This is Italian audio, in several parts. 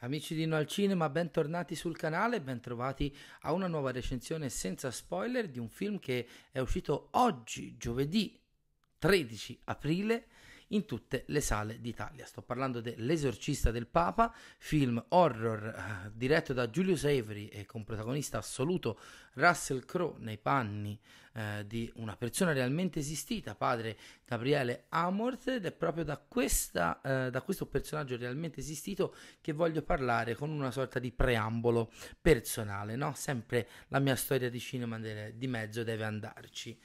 Amici di No al Cinema, bentornati sul canale, bentrovati a una nuova recensione senza spoiler di un film che è uscito oggi, giovedì 13 aprile, in tutte le sale d'Italia. Sto parlando dell'Esorcista del Papa, film horror eh, diretto da Julius Avery e con protagonista assoluto Russell Crowe nei panni eh, di una persona realmente esistita, padre Gabriele Amorth, ed è proprio da, questa, eh, da questo personaggio realmente esistito che voglio parlare con una sorta di preambolo personale, no? Sempre la mia storia di cinema de- di mezzo deve andarci.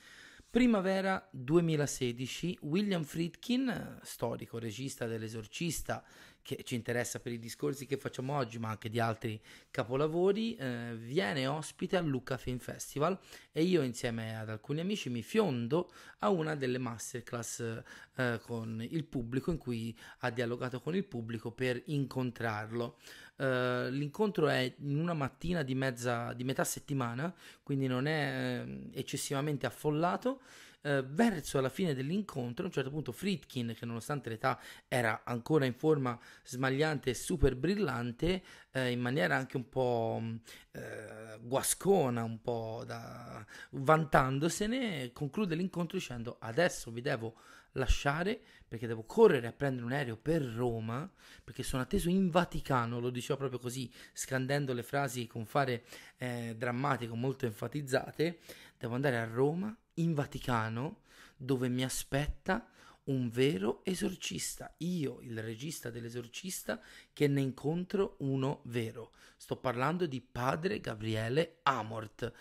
Primavera 2016, William Friedkin, storico regista dell'Esorcista, che ci interessa per i discorsi che facciamo oggi, ma anche di altri capolavori, eh, viene ospite al Lucca Film Festival e io insieme ad alcuni amici mi fiondo a una delle masterclass eh, con il pubblico in cui ha dialogato con il pubblico per incontrarlo. Uh, l'incontro è in una mattina di, mezza, di metà settimana, quindi non è eh, eccessivamente affollato eh, verso la fine dell'incontro, a un certo punto Fritkin, che nonostante l'età era ancora in forma smagliante e super brillante, eh, in maniera anche un po' mm, eh, guascona, un po' da, vantandosene, conclude l'incontro dicendo adesso vi devo lasciare perché devo correre a prendere un aereo per Roma perché sono atteso in Vaticano, lo diceva proprio così, scandendo le frasi con fare eh, drammatico molto enfatizzate, devo andare a Roma in Vaticano dove mi aspetta un vero esorcista, io il regista dell'esorcista che ne incontro uno vero. Sto parlando di padre Gabriele Amort,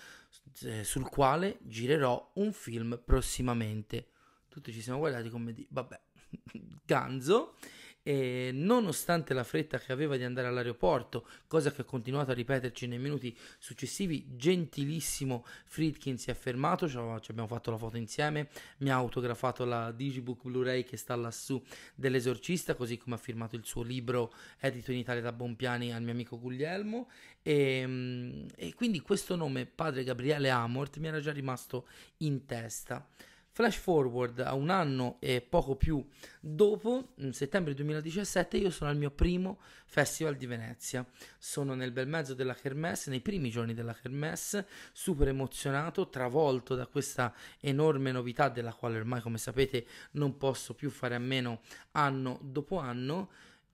eh, sul quale girerò un film prossimamente. Tutti ci siamo guardati come di, vabbè, ganzo e nonostante la fretta che aveva di andare all'aeroporto, cosa che ha continuato a ripeterci nei minuti successivi, gentilissimo Friedkin si è fermato, ci abbiamo fatto la foto insieme, mi ha autografato la Digibook Blu-ray che sta lassù dell'esorcista, così come ha firmato il suo libro edito in Italia da Bompiani al mio amico Guglielmo e, mm, e quindi questo nome, padre Gabriele Amort, mi era già rimasto in testa. Flash forward a un anno e poco più dopo, in settembre 2017, io sono al mio primo Festival di Venezia. Sono nel bel mezzo della Kermesse, nei primi giorni della Kermesse, super emozionato, travolto da questa enorme novità della quale ormai, come sapete, non posso più fare a meno anno dopo anno.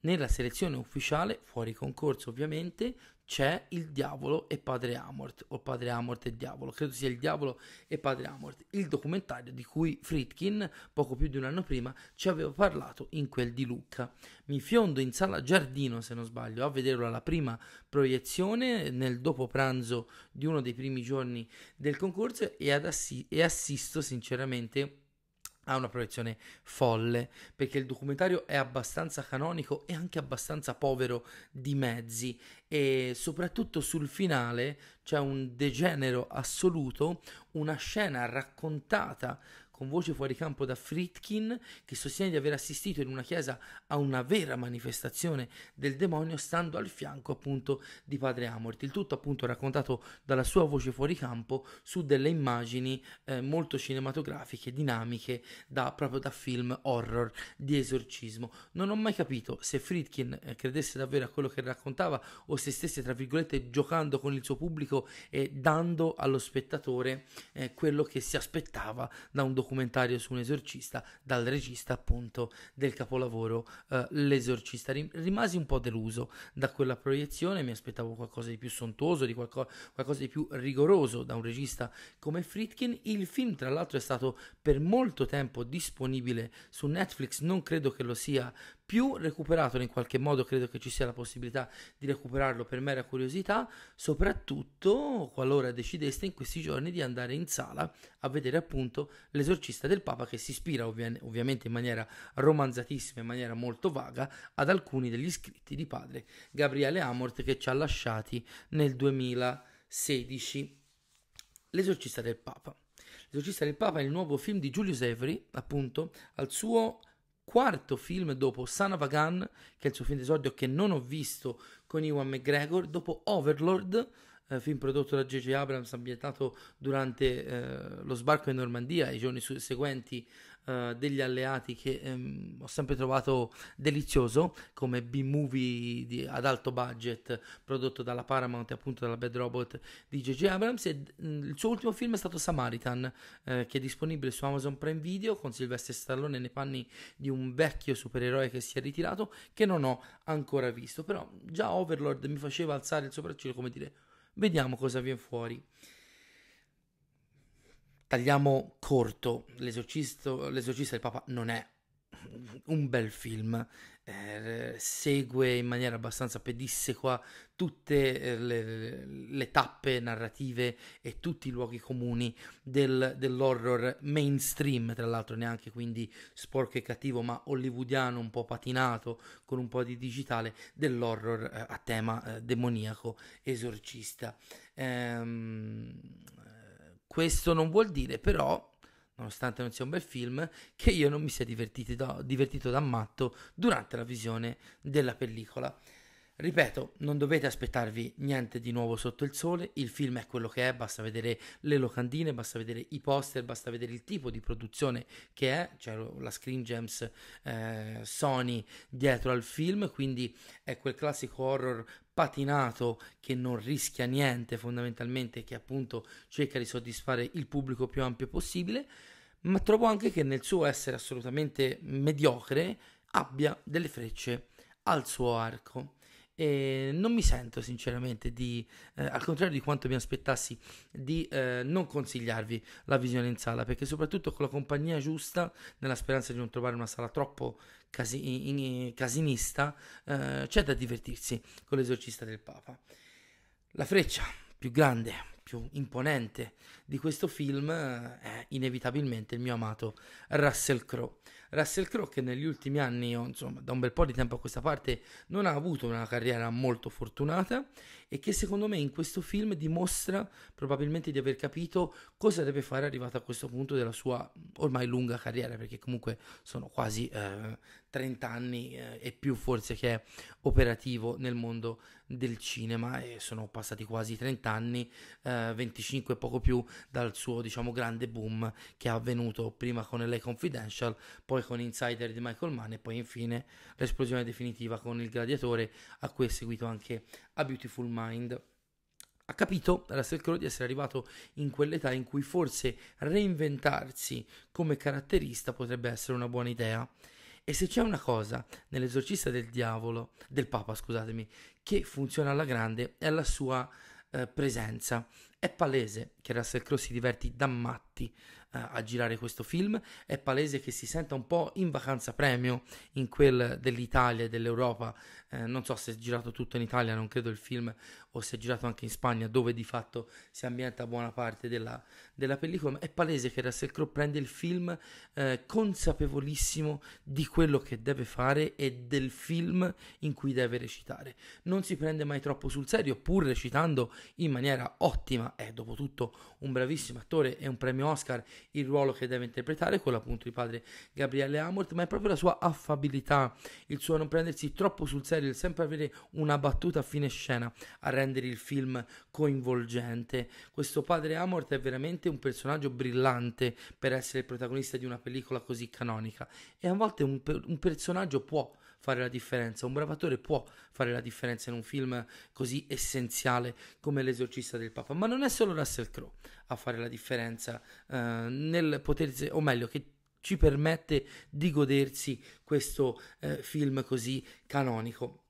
Nella selezione ufficiale, fuori concorso ovviamente, c'è il diavolo e padre Amort, o padre Amort e diavolo, credo sia il diavolo e padre Amort, il documentario di cui Fritkin, poco più di un anno prima, ci aveva parlato in quel di Lucca. Mi fiondo in sala Giardino, se non sbaglio, a vederlo alla prima proiezione, nel dopo pranzo di uno dei primi giorni del concorso e, assi- e assisto sinceramente ha una proiezione folle perché il documentario è abbastanza canonico e anche abbastanza povero di mezzi. E soprattutto sul finale c'è un degenero assoluto, una scena raccontata con voce fuori campo da Fritkin, che sostiene di aver assistito in una chiesa a una vera manifestazione del demonio, stando al fianco appunto di Padre Amort. Il tutto appunto raccontato dalla sua voce fuori campo su delle immagini eh, molto cinematografiche, dinamiche, da, proprio da film horror di esorcismo. Non ho mai capito se Fritkin eh, credesse davvero a quello che raccontava o se stesse, tra virgolette, giocando con il suo pubblico e dando allo spettatore eh, quello che si aspettava da un documentario documentario su un esorcista dal regista appunto del capolavoro uh, L'esorcista. Rimasi un po' deluso da quella proiezione, mi aspettavo qualcosa di più sontuoso, di qualco- qualcosa di più rigoroso da un regista come Fritkin. Il film tra l'altro è stato per molto tempo disponibile su Netflix, non credo che lo sia più recuperatelo in qualche modo, credo che ci sia la possibilità di recuperarlo per mera curiosità, soprattutto qualora decideste in questi giorni di andare in sala a vedere appunto l'esorcista del Papa che si ispira ovvi- ovviamente in maniera romanzatissima, in maniera molto vaga, ad alcuni degli scritti di padre Gabriele Amort che ci ha lasciati nel 2016. L'esorcista del Papa. L'esorcista del Papa è il nuovo film di Julius Avery, appunto, al suo quarto film dopo Sanavagan, che è il suo film d'esordio che non ho visto con Iwan McGregor, dopo Overlord, eh, film prodotto da J.J. Abrams ambientato durante eh, lo sbarco in Normandia e i giorni su- seguenti uh, degli alleati che um, ho sempre trovato delizioso come B-movie ad alto budget prodotto dalla Paramount e appunto dalla Bad Robot di J.J. Abrams e um, il suo ultimo film è stato Samaritan uh, che è disponibile su Amazon Prime Video con Sylvester Stallone nei panni di un vecchio supereroe che si è ritirato che non ho ancora visto però già Overlord mi faceva alzare il sopracciglio come dire vediamo cosa viene fuori tagliamo corto, l'esorcista, del Papa non è un bel film, eh, segue in maniera abbastanza pedissequa tutte eh, le, le, tappe narrative e tutti i luoghi comuni del, dell'horror mainstream, tra l'altro neanche quindi sporco e cattivo, ma hollywoodiano, un po' patinato, con un po' di digitale, dell'horror eh, a tema eh, demoniaco, esorcista. Ehm, questo non vuol dire però, nonostante non sia un bel film, che io non mi sia da, divertito da matto durante la visione della pellicola. Ripeto, non dovete aspettarvi niente di nuovo sotto il sole, il film è quello che è, basta vedere le locandine, basta vedere i poster, basta vedere il tipo di produzione che è, cioè la Screen Gems eh, Sony dietro al film, quindi è quel classico horror patinato che non rischia niente fondamentalmente, che appunto cerca di soddisfare il pubblico più ampio possibile, ma trovo anche che nel suo essere assolutamente mediocre abbia delle frecce al suo arco. E non mi sento sinceramente di, eh, al contrario di quanto mi aspettassi, di eh, non consigliarvi la visione in sala, perché soprattutto con la compagnia giusta, nella speranza di non trovare una sala troppo casi- in, casinista, eh, c'è da divertirsi con l'esorcista del Papa. La freccia più grande, più imponente di questo film eh, è inevitabilmente il mio amato Russell Crowe. Russell Crowe che negli ultimi anni, insomma da un bel po' di tempo a questa parte, non ha avuto una carriera molto fortunata e che secondo me in questo film dimostra probabilmente di aver capito cosa deve fare arrivato a questo punto della sua ormai lunga carriera, perché comunque sono quasi eh, 30 anni eh, e più forse che è operativo nel mondo del cinema e sono passati quasi 30 anni, eh, 25 e poco più dal suo diciamo grande boom che è avvenuto prima con LA Confidential, poi con Insider di Michael Mann e poi infine l'esplosione definitiva con Il Gladiatore a cui è seguito anche A Beautiful Mind ha capito Russell Crowe di essere arrivato in quell'età in cui forse reinventarsi come caratterista potrebbe essere una buona idea. E se c'è una cosa nell'esorcista del diavolo, del Papa, scusatemi, che funziona alla grande, è la sua eh, presenza. È palese che Russell Crowe si diverti da matti uh, a girare questo film, è palese che si senta un po' in vacanza premio in quel dell'Italia e dell'Europa, eh, non so se è girato tutto in Italia, non credo il film, o se è girato anche in Spagna, dove di fatto si ambienta buona parte della, della pellicola, è palese che Russell Crowe prende il film eh, consapevolissimo di quello che deve fare e del film in cui deve recitare. Non si prende mai troppo sul serio, pur recitando in maniera ottima, è dopo tutto un bravissimo attore e un premio Oscar il ruolo che deve interpretare, quello appunto di padre Gabriele Amort, ma è proprio la sua affabilità, il suo non prendersi troppo sul serio, il sempre avere una battuta a fine scena a rendere il film coinvolgente. Questo padre Amort è veramente un personaggio brillante per essere il protagonista di una pellicola così canonica e a volte un, un personaggio può fare la differenza, un bravo attore può fare la differenza in un film così essenziale come L'esorcista del Papa, ma non è solo Russell Crowe a fare la differenza eh, nel potersi, o meglio, che ci permette di godersi questo eh, film così canonico.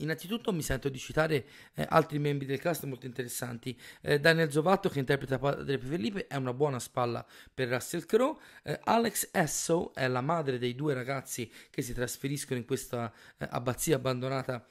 Innanzitutto mi sento di citare eh, altri membri del cast molto interessanti. Eh, Daniel Zovatto che interpreta Padre Felipe è una buona spalla per Russell Crowe. Eh, Alex Esso è la madre dei due ragazzi che si trasferiscono in questa eh, abbazia abbandonata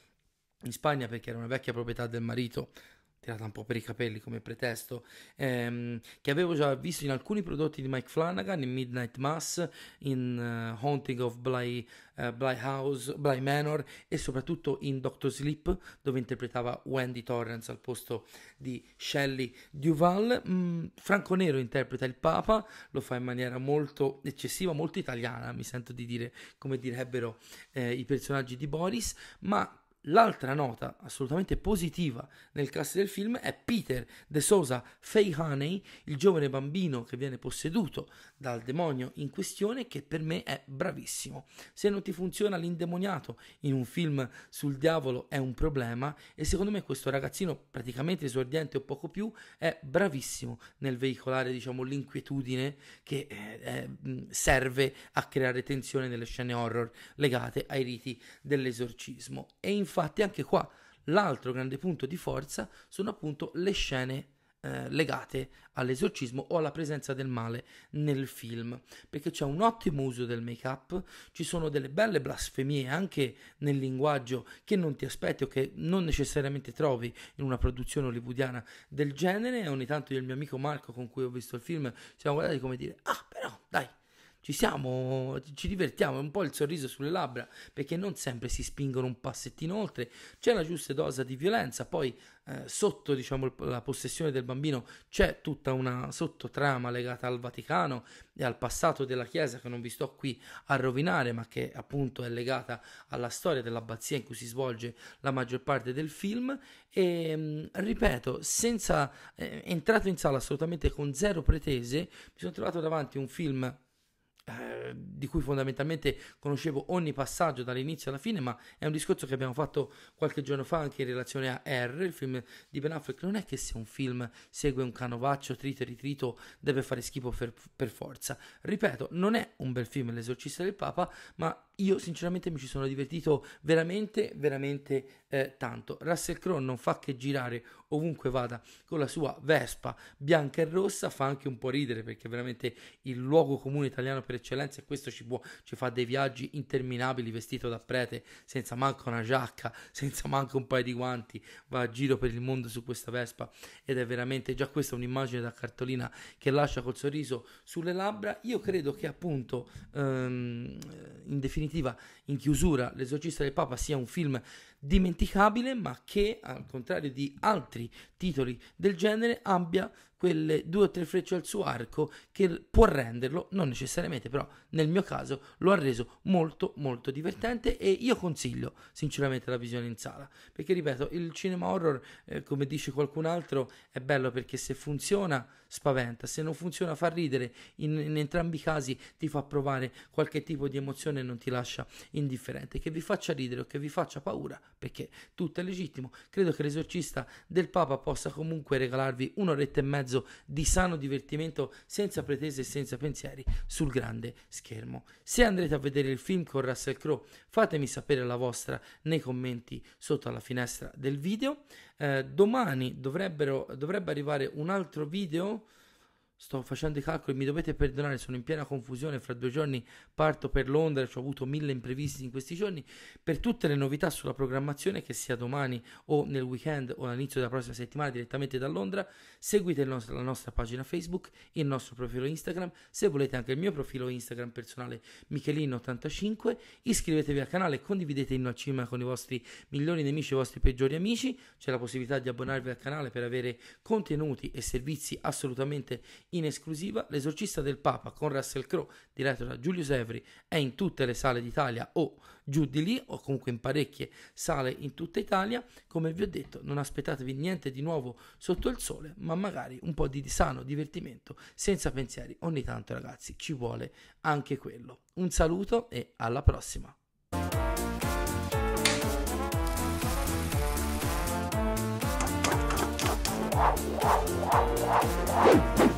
in Spagna perché era una vecchia proprietà del marito tirata un po' per i capelli come pretesto, ehm, che avevo già visto in alcuni prodotti di Mike Flanagan, in Midnight Mass, in uh, Haunting of Bly, uh, Bly House, Bly Manor e soprattutto in Doctor Sleep, dove interpretava Wendy Torrance al posto di Shelley Duval. Mm, Franco Nero interpreta il Papa, lo fa in maniera molto eccessiva, molto italiana, mi sento di dire, come direbbero eh, i personaggi di Boris, ma L'altra nota assolutamente positiva nel cast del film è Peter De Sosa Faye Honey, il giovane bambino che viene posseduto dal demonio in questione, che per me è bravissimo. Se non ti funziona l'indemoniato in un film sul diavolo è un problema e secondo me questo ragazzino praticamente esordiente o poco più è bravissimo nel veicolare diciamo l'inquietudine che eh, eh, serve a creare tensione nelle scene horror legate ai riti dell'esorcismo. E infatti anche qua l'altro grande punto di forza sono appunto le scene eh, legate all'esorcismo o alla presenza del male nel film, perché c'è un ottimo uso del make-up, ci sono delle belle blasfemie anche nel linguaggio che non ti aspetti o che non necessariamente trovi in una produzione hollywoodiana del genere. Ogni tanto io e il mio amico Marco con cui ho visto il film siamo guardati come dire "Ah, però dai, ci siamo, ci divertiamo, un po' il sorriso sulle labbra, perché non sempre si spingono un passettino oltre, c'è la giusta dose di violenza, poi eh, sotto diciamo, la possessione del bambino c'è tutta una sottotrama legata al Vaticano e al passato della Chiesa che non vi sto qui a rovinare, ma che appunto è legata alla storia dell'abbazia in cui si svolge la maggior parte del film. E mm, ripeto, senza eh, entrato in sala assolutamente con zero pretese, mi sono trovato davanti un film eh, di cui fondamentalmente conoscevo ogni passaggio dall'inizio alla fine, ma è un discorso che abbiamo fatto qualche giorno fa anche in relazione a R, il film di Ben Affleck. Non è che se un film segue un canovaccio trito e ritrito deve fare schifo per, per forza. Ripeto, non è un bel film L'esorcista del Papa, ma io sinceramente mi ci sono divertito veramente, veramente eh, tanto. Russell Crowe non fa che girare ovunque vada con la sua Vespa bianca e rossa, fa anche un po' ridere perché veramente il luogo comune italiano per eccellenza e questo ci, può, ci fa dei viaggi interminabili vestito da prete, senza manco una giacca, senza manco un paio di guanti, va a giro per il mondo su questa Vespa ed è veramente già questa un'immagine da cartolina che lascia col sorriso sulle labbra. Io credo che appunto ehm, in definitiva in chiusura L'esorcista del Papa sia un film dimenticabile, ma che al contrario di altri titoli del genere abbia quelle due o tre frecce al suo arco che può renderlo, non necessariamente, però nel mio caso lo ha reso molto molto divertente e io consiglio sinceramente la visione in sala, perché ripeto, il cinema horror, eh, come dice qualcun altro, è bello perché se funziona spaventa, se non funziona fa ridere, in, in entrambi i casi ti fa provare qualche tipo di emozione e non ti lascia indifferente, che vi faccia ridere o che vi faccia paura, perché tutto è legittimo. Credo che l'esorcista del Papa possa comunque regalarvi un'oretta e mezzo di sano divertimento senza pretese e senza pensieri sul grande schermo. Se andrete a vedere il film con Russell Crowe, fatemi sapere la vostra nei commenti sotto alla finestra del video. Eh, domani dovrebbe arrivare un altro video Sto facendo i calcoli, mi dovete perdonare, sono in piena confusione. Fra due giorni parto per Londra, ho avuto mille imprevisti in questi giorni. Per tutte le novità sulla programmazione, che sia domani o nel weekend o all'inizio della prossima settimana direttamente da Londra, seguite nostro, la nostra pagina Facebook, il nostro profilo Instagram. Se volete anche il mio profilo Instagram personale Michelin85, iscrivetevi al canale, condividete il cinema con i vostri migliori nemici e i vostri peggiori amici. C'è la possibilità di abbonarvi al canale per avere contenuti e servizi assolutamente in esclusiva L'esorcista del Papa con Russell Crowe, diretto da Giulio Severi, è in tutte le sale d'Italia o giù di lì, o comunque in parecchie sale in tutta Italia. Come vi ho detto, non aspettatevi niente di nuovo sotto il sole, ma magari un po' di sano divertimento, senza pensieri. Ogni tanto, ragazzi, ci vuole anche quello. Un saluto e alla prossima. Wow.